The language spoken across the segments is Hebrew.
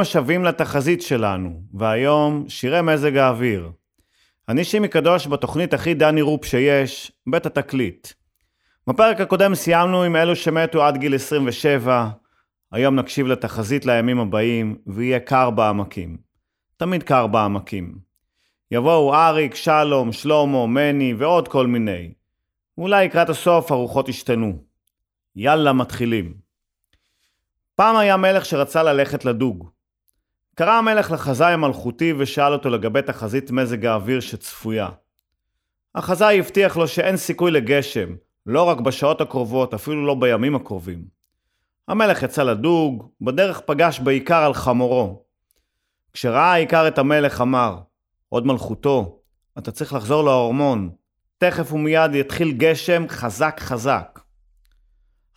השבים לתחזית שלנו, והיום שירי מזג האוויר. אני שימי קדוש בתוכנית הכי דני רופ שיש, בית התקליט. בפרק הקודם סיימנו עם אלו שמתו עד גיל 27, היום נקשיב לתחזית לימים הבאים, ויהיה קר בעמקים. תמיד קר בעמקים. יבואו אריק, שלום, שלמה, מני ועוד כל מיני. ואולי לקראת הסוף הרוחות ישתנו. יאללה, מתחילים. פעם היה מלך שרצה ללכת לדוג. קרא המלך לחזאי המלכותי ושאל אותו לגבי תחזית מזג האוויר שצפויה. החזאי הבטיח לו שאין סיכוי לגשם, לא רק בשעות הקרובות, אפילו לא בימים הקרובים. המלך יצא לדוג, בדרך פגש בעיקר על חמורו. כשראה העיקר את המלך אמר, עוד מלכותו, אתה צריך לחזור לארמון, תכף ומיד יתחיל גשם חזק חזק.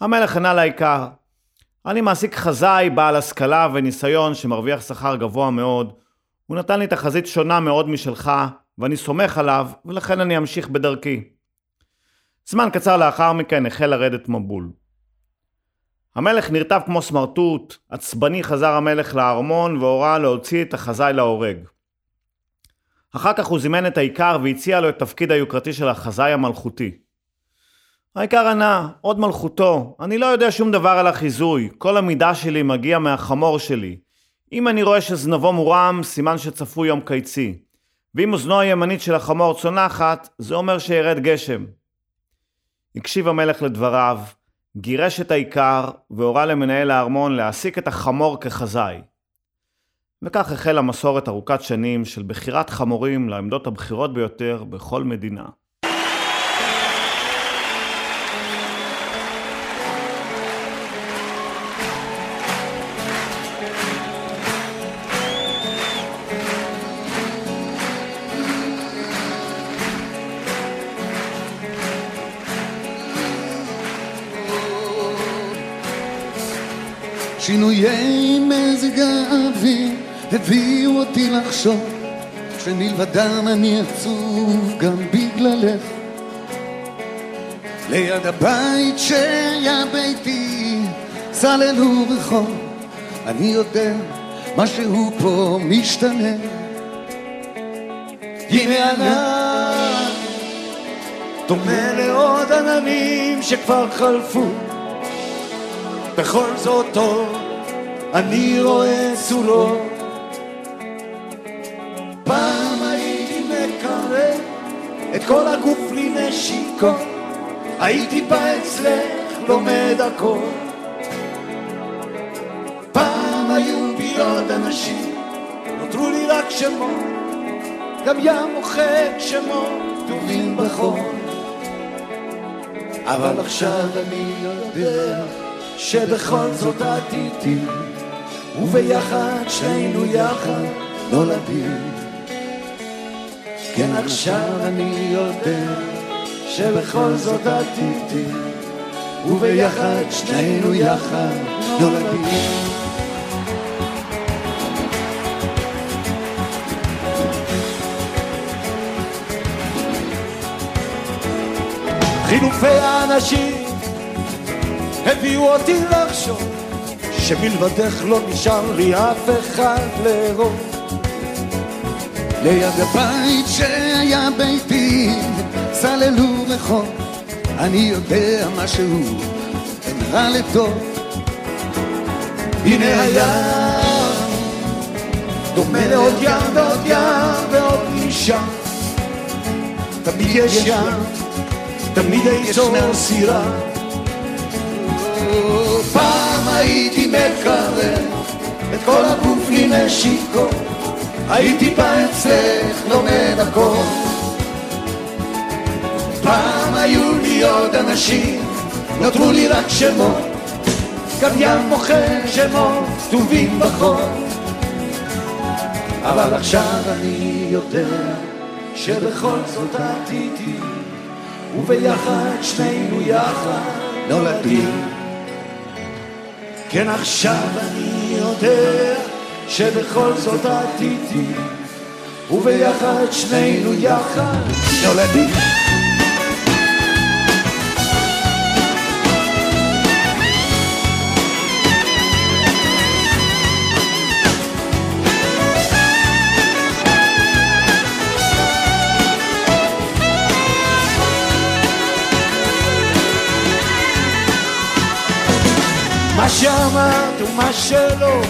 המלך ענה לעיקר, אני מעסיק חזאי בעל השכלה וניסיון שמרוויח שכר גבוה מאוד. הוא נתן לי תחזית שונה מאוד משלך, ואני סומך עליו, ולכן אני אמשיך בדרכי. זמן קצר לאחר מכן החל לרדת מבול. המלך נרטב כמו סמרטוט, עצבני חזר המלך לארמון והורה להוציא את החזאי להורג. אחר כך הוא זימן את האיכר והציע לו את תפקיד היוקרתי של החזאי המלכותי. העיקר ענה, עוד מלכותו, אני לא יודע שום דבר על החיזוי, כל המידע שלי מגיע מהחמור שלי. אם אני רואה שזנבו מורם, סימן שצפוי יום קיצי. ואם אוזנו הימנית של החמור צונחת, זה אומר שירד גשם. הקשיב המלך לדבריו, גירש את העיקר, והורה למנהל הארמון להעסיק את החמור כחזאי. וכך החלה מסורת ארוכת שנים של בחירת חמורים לעמדות הבכירות ביותר בכל מדינה. שינויי מזג האוויר הביאו אותי לחשוב שמלבדם אני עצוב גם בגללך. ליד הבית שהיה ביתי סללו רחוב אני יודע משהו פה משתנה. הנה ענן דומה לעוד עננים שכבר חלפו בכל זאת טוב אני רואה צורות פעם הייתי מקרב את כל הגוף לנשיקות הייתי בא אצלך לומד הכל. פעם היו בי עוד אנשים נותרו לי רק שמות גם ים מוחק שמות כתובים בחור אבל עכשיו אני יודע שבכל זאת את וביחד שנינו יחד נולדים. כן עכשיו אני יודע שבכל זאת את וביחד שנינו יחד נולדים. חילופי האנשים הביאו אותי לחשוב שמלבדך לא נשאר לי אף אחד לאהוב. ליד הבית שהיה ביתי סללו רחוב. אני יודע משהו בין רע לטוב. הנה הים דומה לעוד ים ועוד ים ועוד אישה תמיד יש ים תמיד ישנה סירה הייתי מקרב את כל הגוף לי נשיקות הייתי בא אצלך לומד הכל. פעם היו לי עוד אנשים נותרו לי רק שמות. גם ים מוכר שמות כתובים בחור אבל עכשיו אני יודע שבכל זאת את איתי וביחד שנינו יחד נולדים כן עכשיו אני יודע שבכל זאת את איתי וביחד שנינו יחד. נולדים אמרת ומה שלא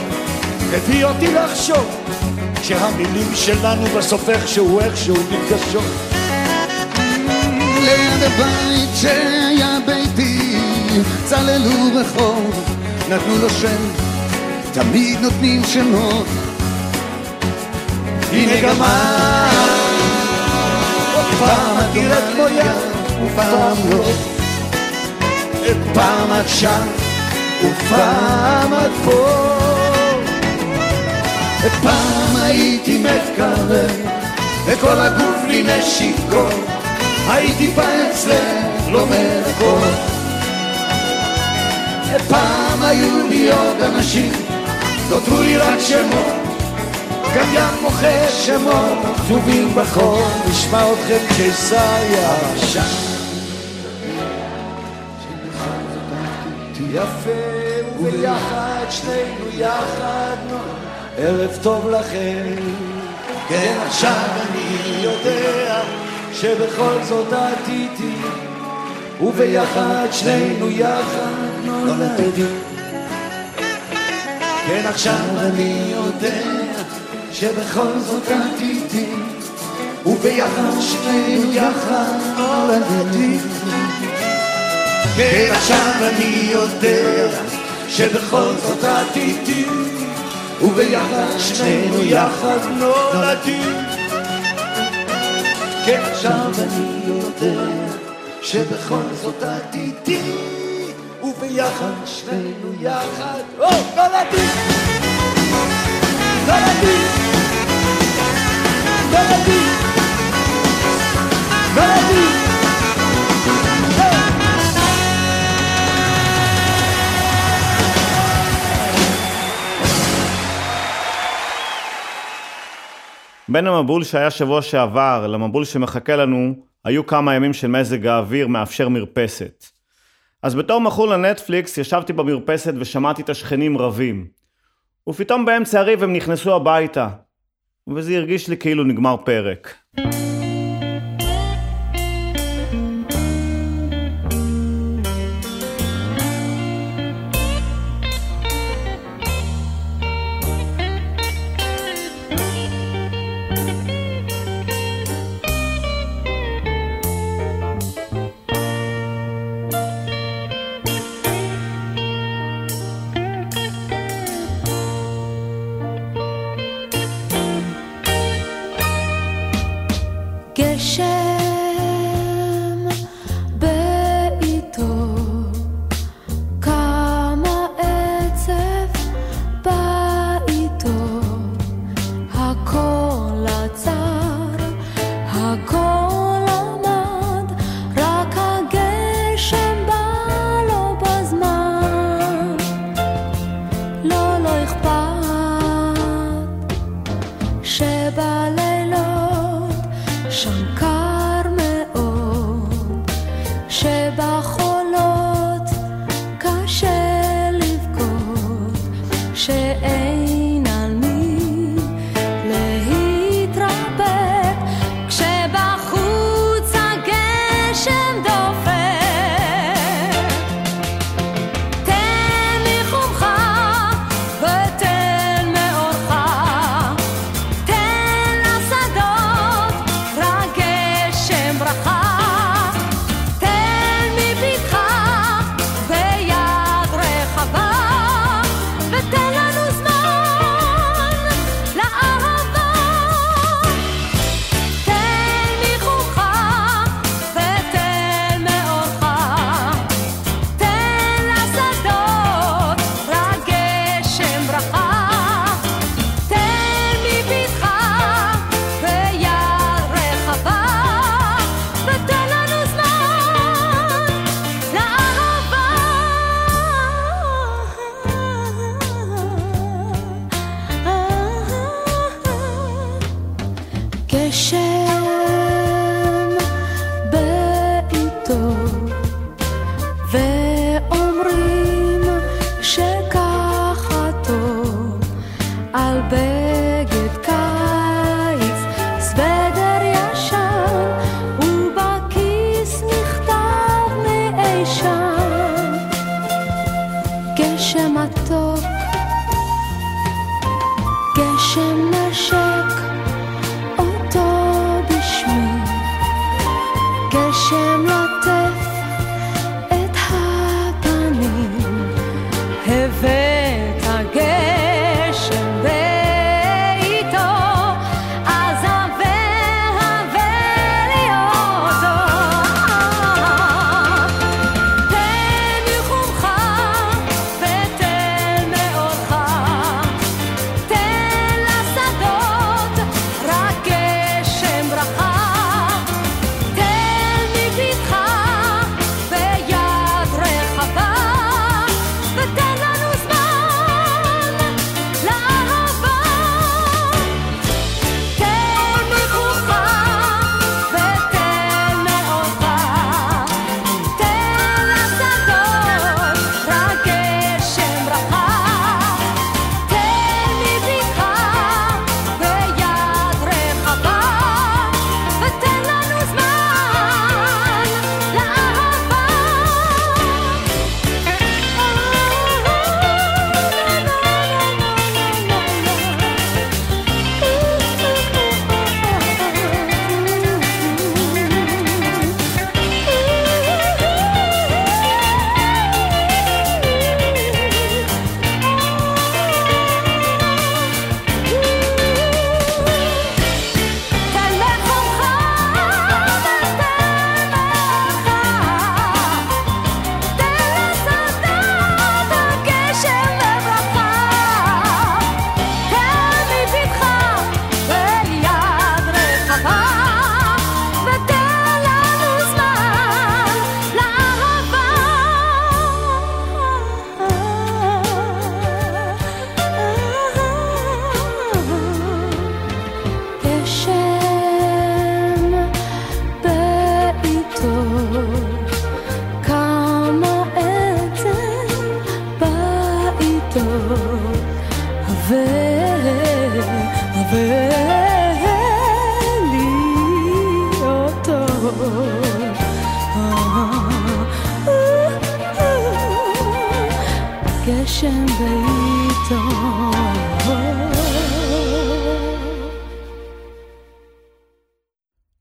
הביא אותי לחשוב שהמילים שלנו בסוף איכשהו איכשהו נפגשות ליד הבית שהיה ביתי צללו רחוב נתנו לו שם תמיד נותנים שמות. הנה גם פעם את נראית כמו יד ופעם לא. פעם את שם ופעם את פה. פעם הייתי מתקרב וכל הגוף לי נשיקות הייתי בא אצלך לא מרקות פעם היו לי עוד אנשים נותרו לי רק שמות. גם ים מוכר שמות כתובים בחור נשמע אתכם קיסריה שם יפה וביחד שנינו יחד ערב טוב לכם. כן עכשיו אני יודע שבכל זאת את איתי וביחד שנינו יחד נולדים כן עכשיו אני יודע שבכל זאת את איתי וביחד שנינו יחד נולדים כן עכשיו אני יודע שבכל זאת את איתי וביחד שנינו יחד נולדים. כן עכשיו אני יודע שבכל זאת את איתי וביחד שנינו יחד נולדים! נולדים! נולדים! נולדים בין המבול שהיה שבוע שעבר למבול שמחכה לנו, היו כמה ימים של מזג האוויר מאפשר מרפסת. אז בתור מכור לנטפליקס ישבתי במרפסת ושמעתי את השכנים רבים. ופתאום באמצע הריב הם נכנסו הביתה. וזה הרגיש לי כאילו נגמר פרק.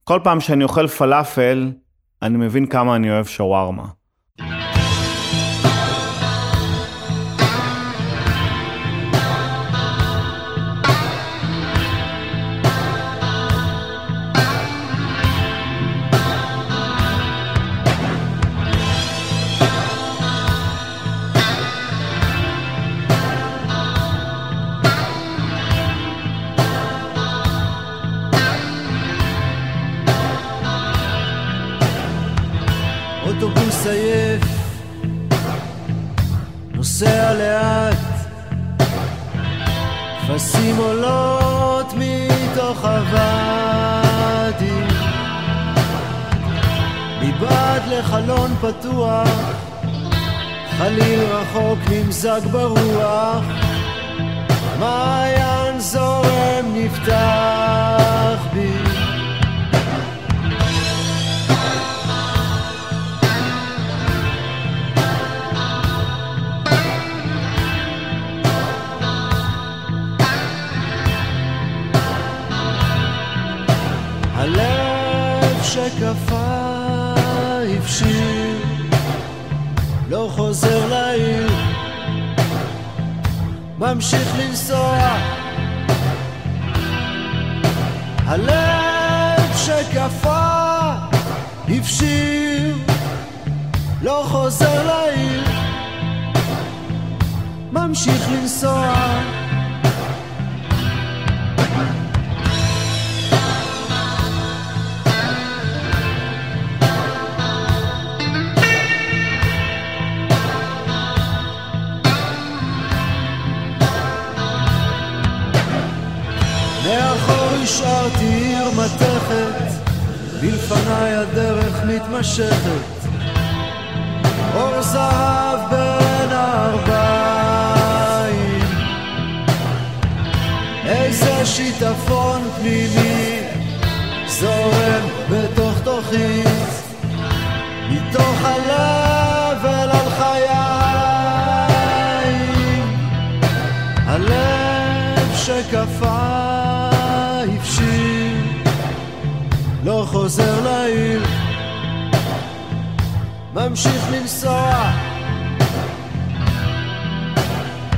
כל פעם שאני אוכל פלאפל, אני מבין כמה אני אוהב שווארמה. כבשים עולות מתוך הוואדי. מבעד לחלון פתוח חליל רחוק נמזג ברוח. מעיין זורם נפתח בי שקפה הבשיר, לא חוזר לעיר, ממשיך לנסוע. הלב שקפה הבשיר, לא חוזר לעיר, ממשיך לנסוע. השארתי עיר מתכת, בלפניי הדרך מתמשכת. אור זהב בין הארבעים, איזה שיטפון פנימי זורם בתוך תוכי, מתוך הלב אל על חיים. הלב שקפא לא חוזר לעיר, ממשיך לנסוע.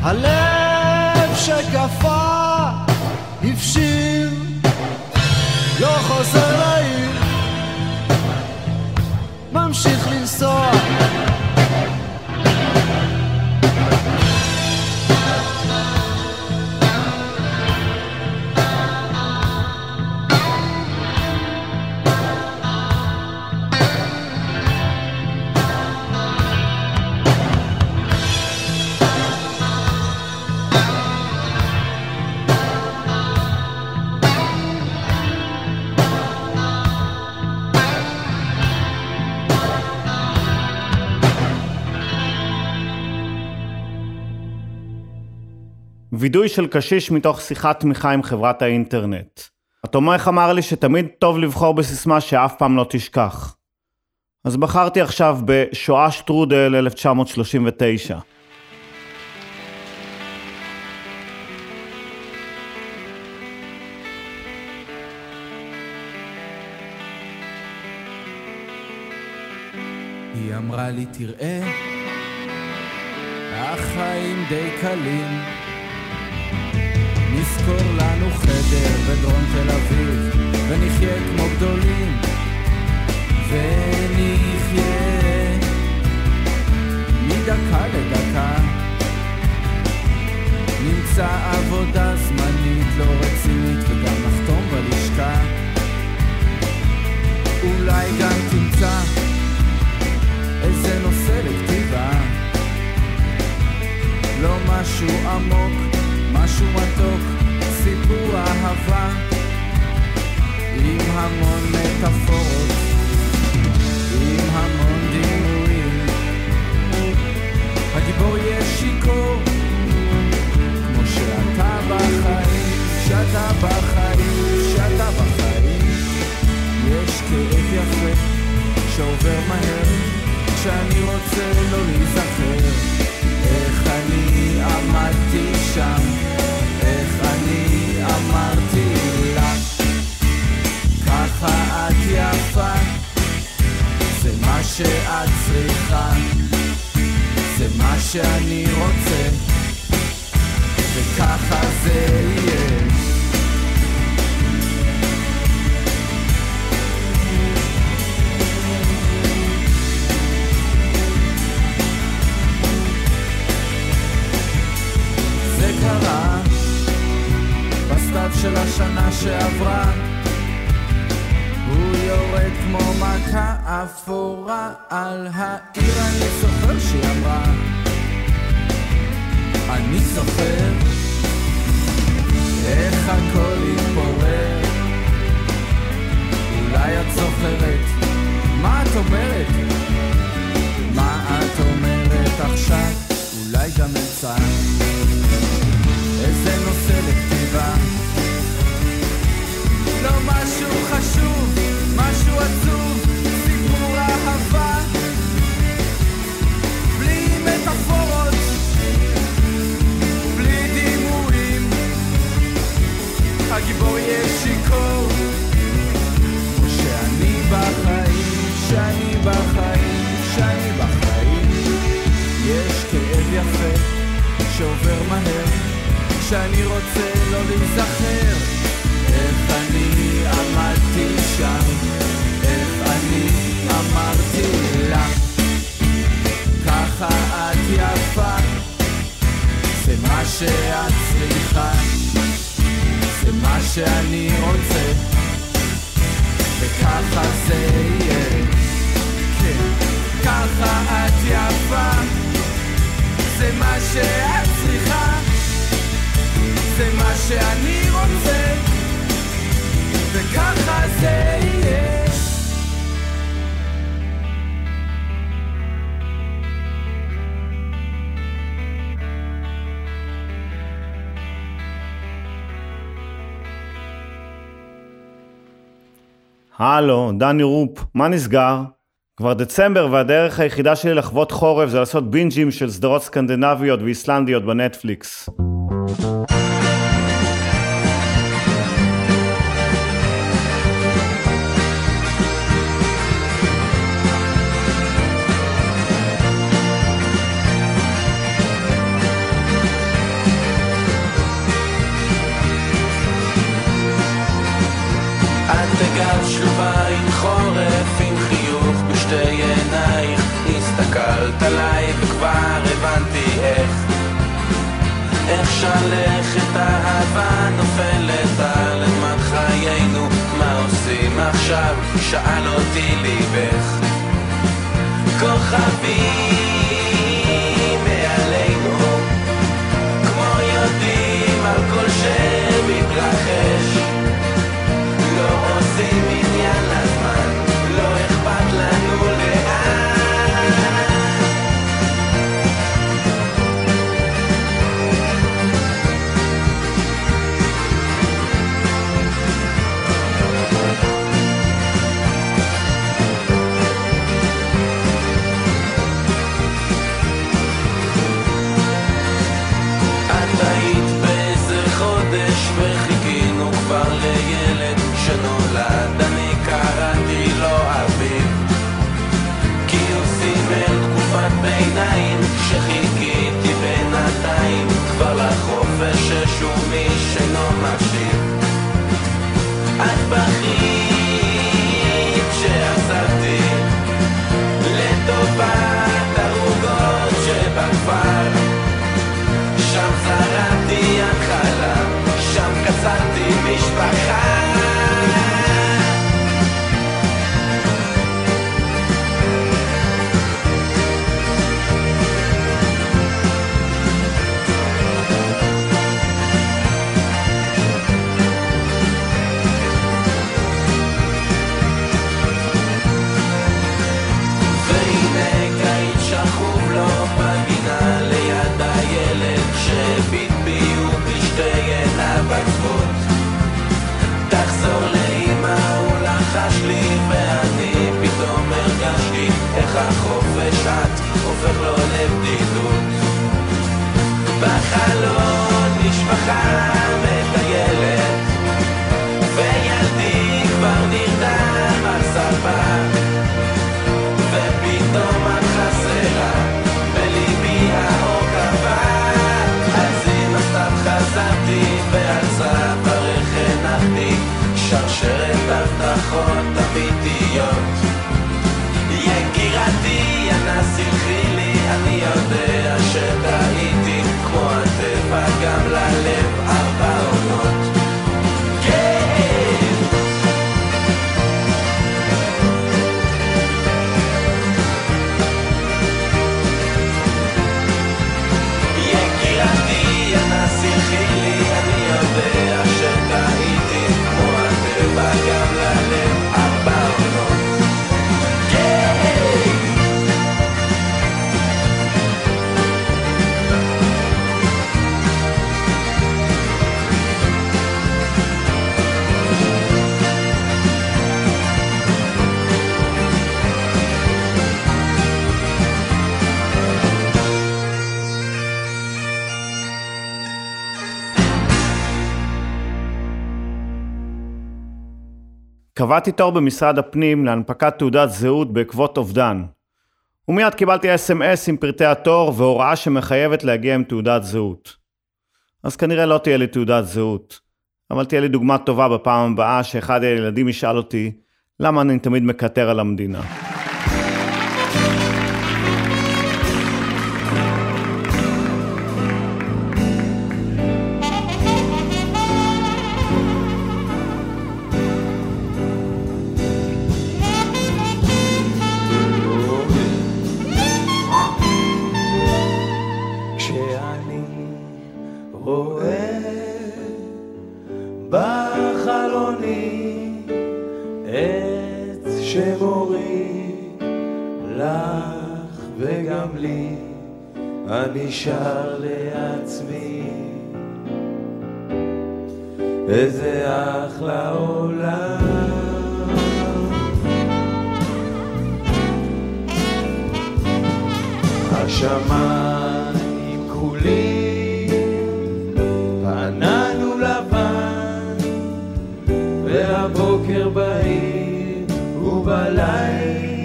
הלב שקפא וידוי של קשיש מתוך שיחת תמיכה עם חברת האינטרנט. התומך אמר לי שתמיד טוב לבחור בסיסמה שאף פעם לא תשכח. אז בחרתי עכשיו בשואה שטרודל 1939. היא אמרה לי תראה, החיים די קלים נזכור לנו חדר בדרום תל אביב ונחיה כמו גדולים ונחיה. מדקה לדקה. נמצא עבודה זמנית לא רצינית וגם נחתום בלשכה. אולי גם תמצא איזה נושא לכתיבה. לא משהו עמוק, משהו מתוק, סיפור אהבה עם המון מטאפורות, עם המון דימויים. הגיבור יהיה שיכור כמו שאתה בחיים, שאתה בחיים, שאתה בחיים. יש כאב יפה שעובר מהר שאני רוצה לא להיזכר. איך אני עמדתי שם שאני רוצה וככה זה יהיה בסתיו של השנה שעברה. הוא יורד כמו מכה אפורה על העיר אני זוכר שהיא אמרה. אני זוכר איך הכל התפורר. אולי את זוכרת מה את אומרת? מה את אומרת עכשיו? אולי גם אמצע איזה נושא לכתיבה שעובר מהר. שאני רוצה לא להיזכר אני עמדתי שם איך אני אמרתי לה ככה את יפה זה מה שאת צריכה זה מה שאני רוצה וככה זה יהיה. כן ככה את יפה זה מה שאת צריכה זה מה שאני רוצה, הלו, דני רופ, מה נסגר? כבר דצמבר והדרך היחידה שלי לחוות חורף זה לעשות בינג'ים של סדרות סקנדינביות ואיסלנדיות בנטפליקס. איך שלכת אהבה נופלת על אדמת חיינו? מה עושים עכשיו? שאל אותי ליבך. כוכבים קבעתי תור במשרד הפנים להנפקת תעודת זהות בעקבות אובדן. ומיד קיבלתי אס.אם.אס עם פרטי התור והוראה שמחייבת להגיע עם תעודת זהות. אז כנראה לא תהיה לי תעודת זהות, אבל תהיה לי דוגמה טובה בפעם הבאה שאחד הילדים ישאל אותי למה אני תמיד מקטר על המדינה. שר לעצמי איזה אחלה עולם השמיים כחולים, הענן הוא לבן, והבוקר בהיר, ובלילה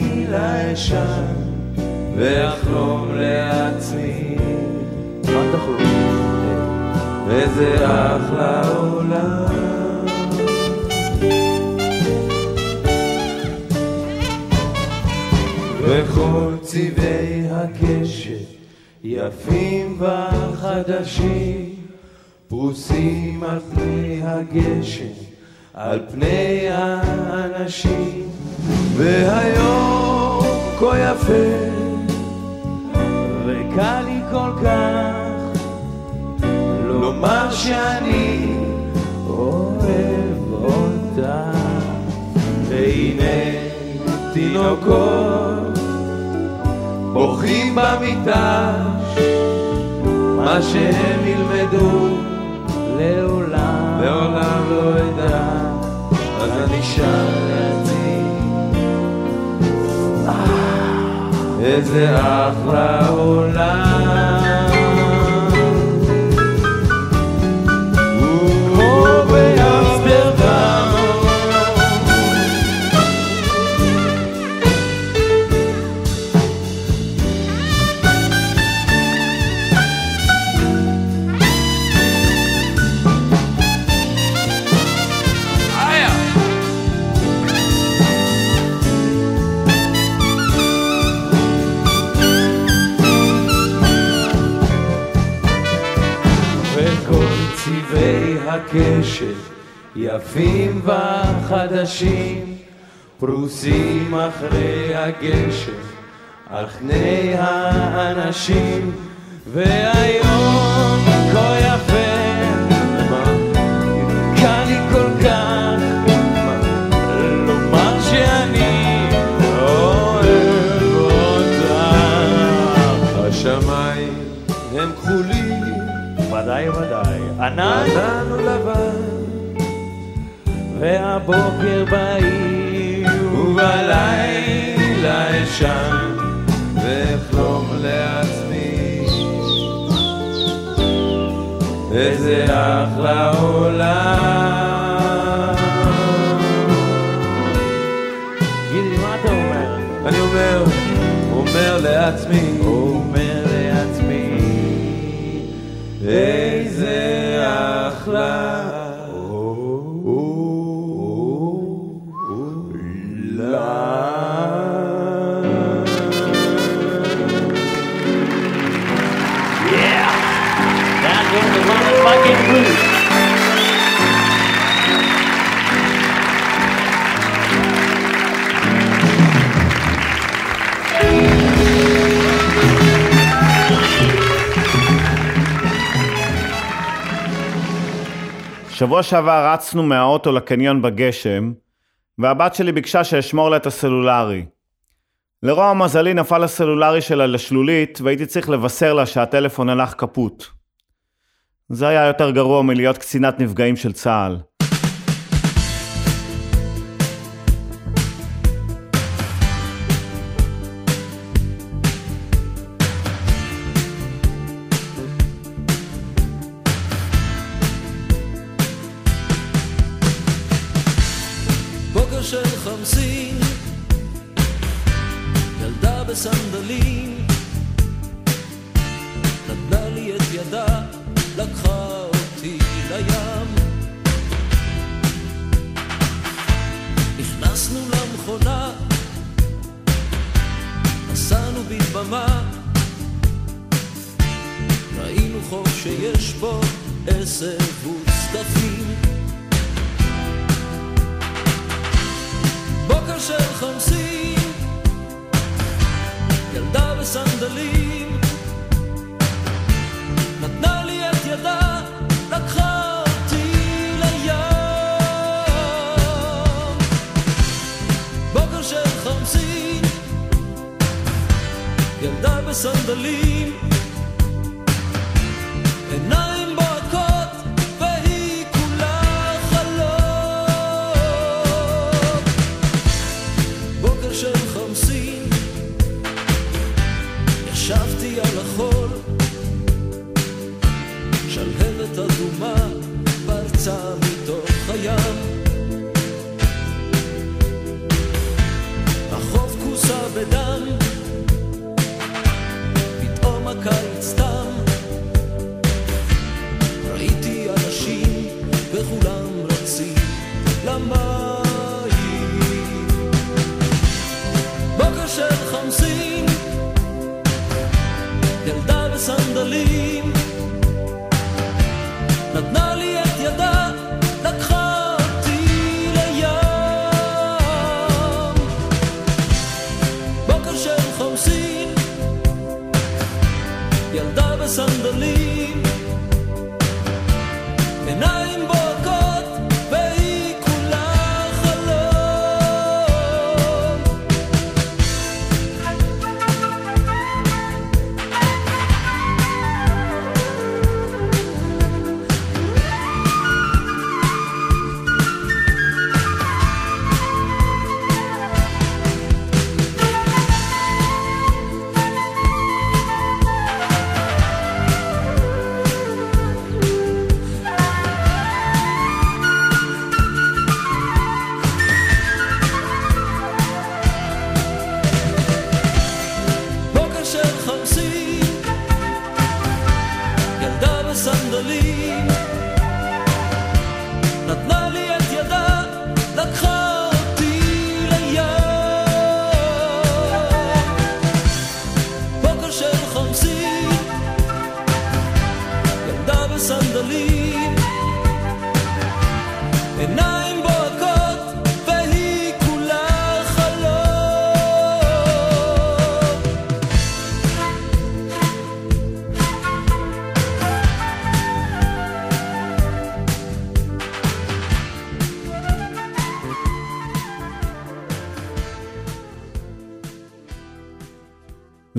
אשן, ואחלום לעצמי. איזה אחלה עולם. וכל צבעי הקשת יפים וחדשים פרוסים על פני הגשם, על פני האנשים והיום כה יפה וקל לי כל כך שאני אוהב אותך והנה תינוקות בוכים במיטה מה שהם ילמדו לעולם. לעולם לא אדע. אז אני שר לעצמי "אה, איזה אחלה עולם יפים וחדשים פרוסים אחרי הגשם על פני האנשים. והיום כה יפה מה? קל לי כל כך מה? לומר שאני אוהב אותך. השמיים הם כחולים. ודאי ודאי. ענן והבוקר בהיר ובלילה אשן ואחלום לעצמי איזה אחלה עולם גידי, מה אתה אומר? אני אומר, אומר לעצמי, אומר לעצמי איזה אחלה שבוע שעבר רצנו מהאוטו לקניון בגשם, והבת שלי ביקשה שאשמור לה את הסלולרי. לרוע מזלי נפל הסלולרי שלה לשלולית, והייתי צריך לבשר לה שהטלפון הלך קפוט. זה היה יותר גרוע מלהיות קצינת נפגעים של צה"ל. and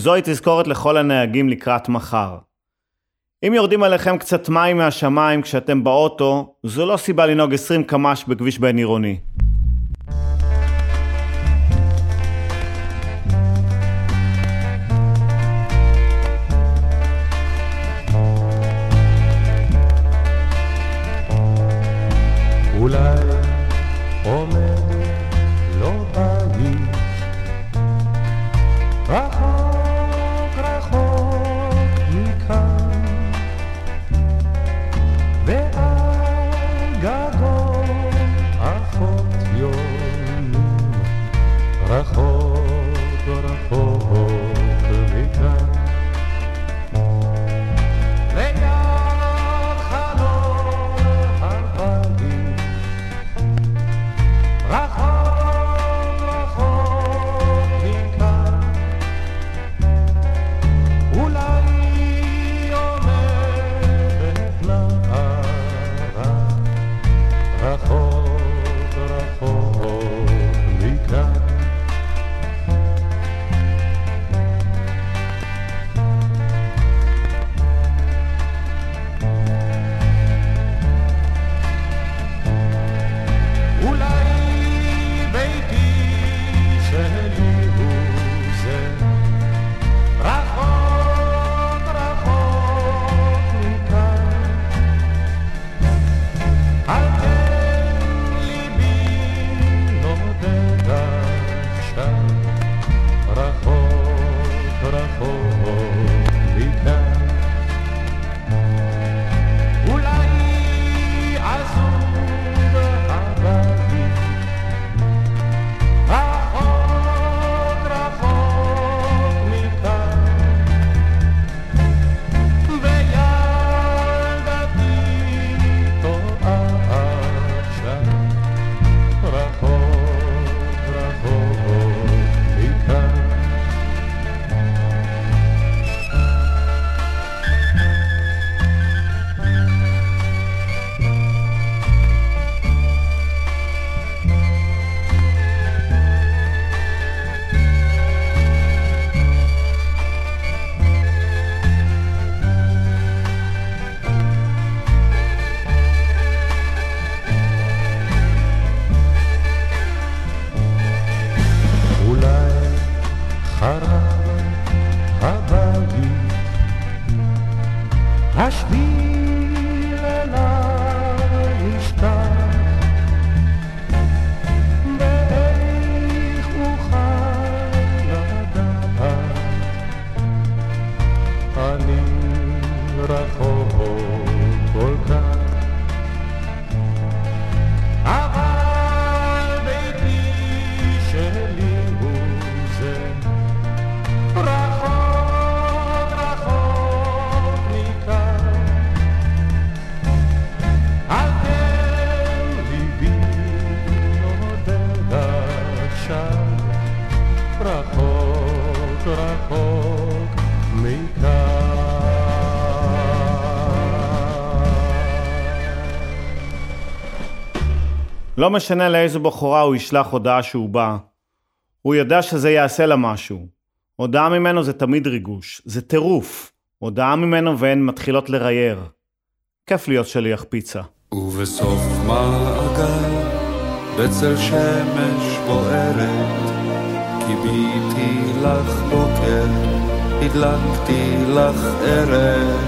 זוהי תזכורת לכל הנהגים לקראת מחר. אם יורדים עליכם קצת מים מהשמיים כשאתם באוטו, זו לא סיבה לנהוג 20 קמ"ש בכביש בין עירוני. לא משנה לאיזו בחורה הוא ישלח הודעה שהוא בא, הוא יודע שזה יעשה לה משהו. הודעה ממנו זה תמיד ריגוש, זה טירוף. הודעה ממנו והן מתחילות לרייר. כיף להיות שליח פיצה. ובסוף מעגל, בצל שמש בוערת, כיביתי לך בוקר, הדלקתי לך ערב.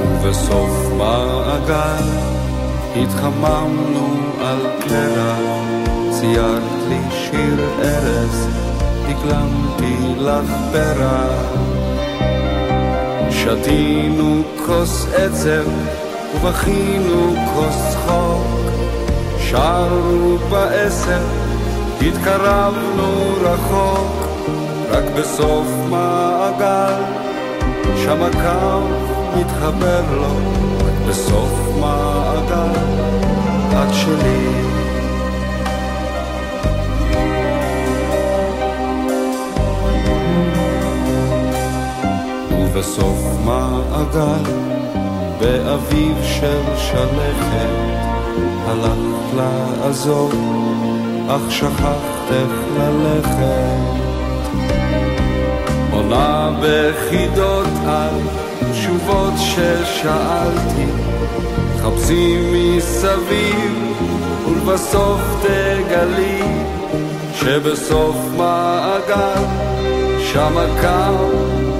ובסוף מעגל, התחממנו על קרח, ציירת לי שיר ארז, הקלמתי לך פרח. שתינו כוס עצב ובכינו כוס צחוק, שרנו בעשר, התקרבנו רחוק, רק בסוף מעגל, שם הקו מתחבר לו, בסוף מעגל, את שלי. ובסוף מעגל, באביב של שלכת, הלכת לעזור, אך שכחת איך ללכת. עונה בחידות על תשובות ששאלתי, חפשי מסביב, ולבסוף תגלי, שבסוף מעגל, שם הקו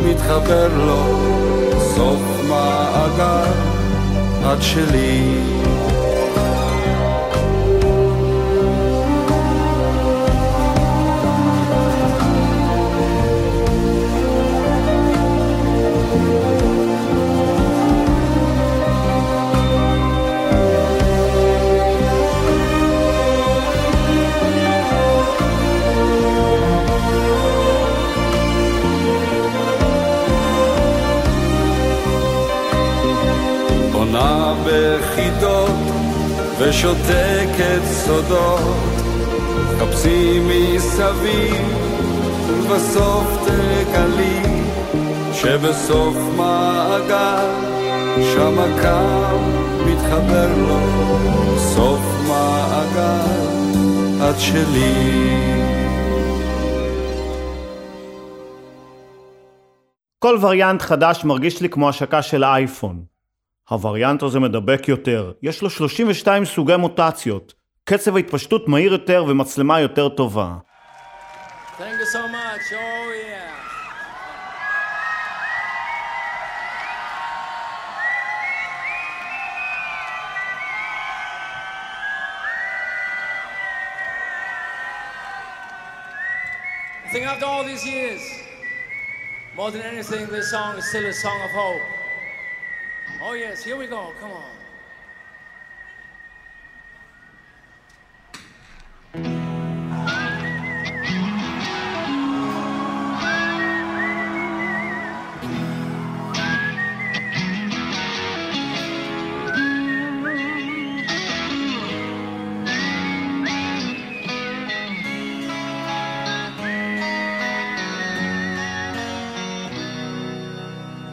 מתחבר לו, סוף מעגל, את שלי. ושותקת סודות, חפשי מסביב ובסוף תגלי שבסוף מעגל שם הקו מתחבר לו, סוף מעגל את שלי. כל וריאנט חדש מרגיש לי כמו השקה של האייפון. הווריאנט הזה מדבק יותר, יש לו 32 סוגי מוטציות, קצב ההתפשטות מהיר יותר ומצלמה יותר טובה. Thank you so much. Oh, yeah. I think after all these years, more than anything, this song is still a song of hope. Oh, yes, here we go. Come on.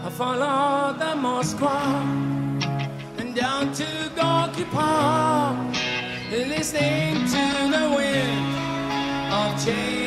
I followed the Moskva change.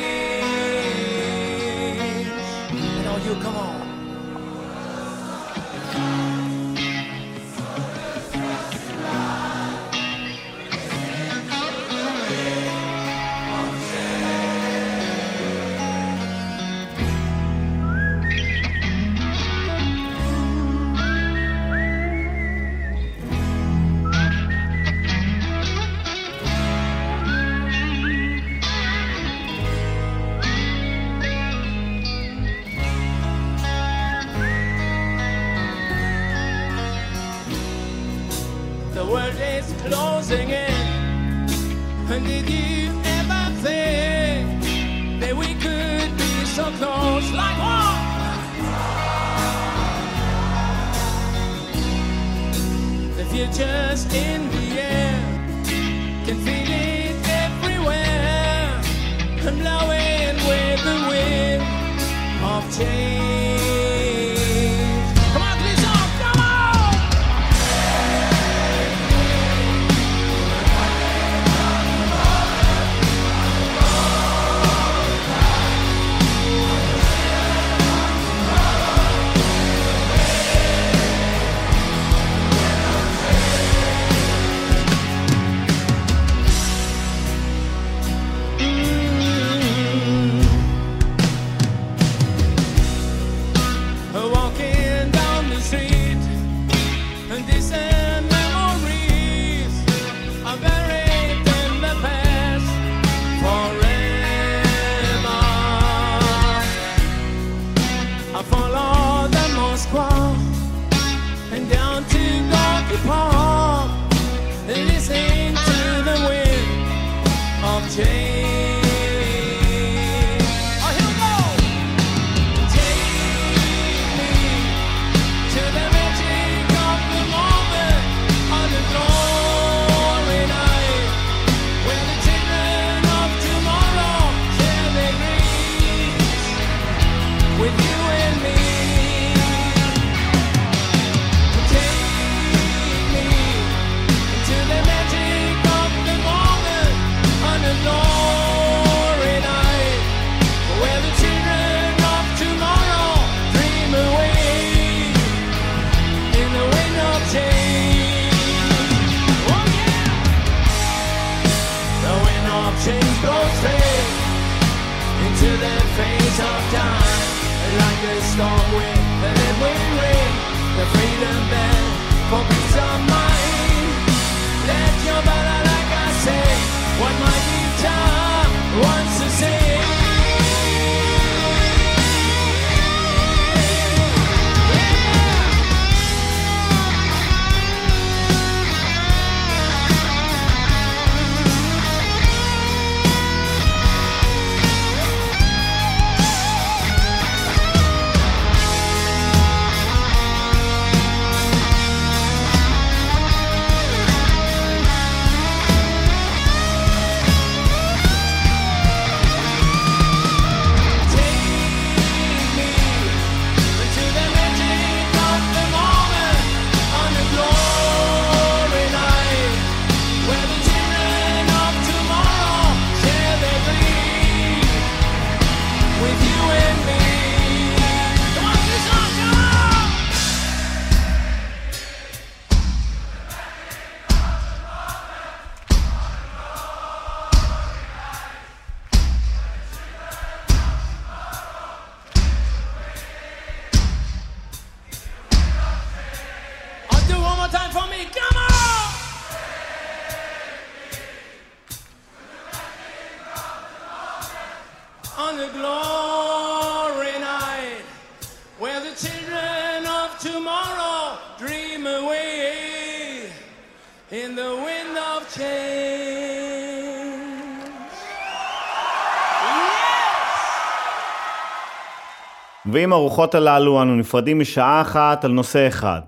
ועם הרוחות הללו אנו נפרדים משעה אחת על נושא אחד,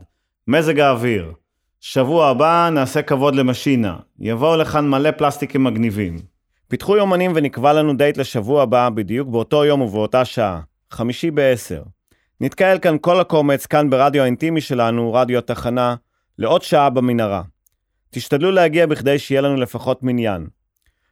מזג האוויר. שבוע הבא נעשה כבוד למשינה, יבואו לכאן מלא פלסטיקים מגניבים. פיתחו יומנים ונקבע לנו דייט לשבוע הבא בדיוק באותו יום ובאותה שעה, חמישי בעשר. נתקהל כאן כל הקומץ, כאן ברדיו האינטימי שלנו, רדיו התחנה, לעוד שעה במנהרה. תשתדלו להגיע בכדי שיהיה לנו לפחות מניין.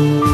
Oh.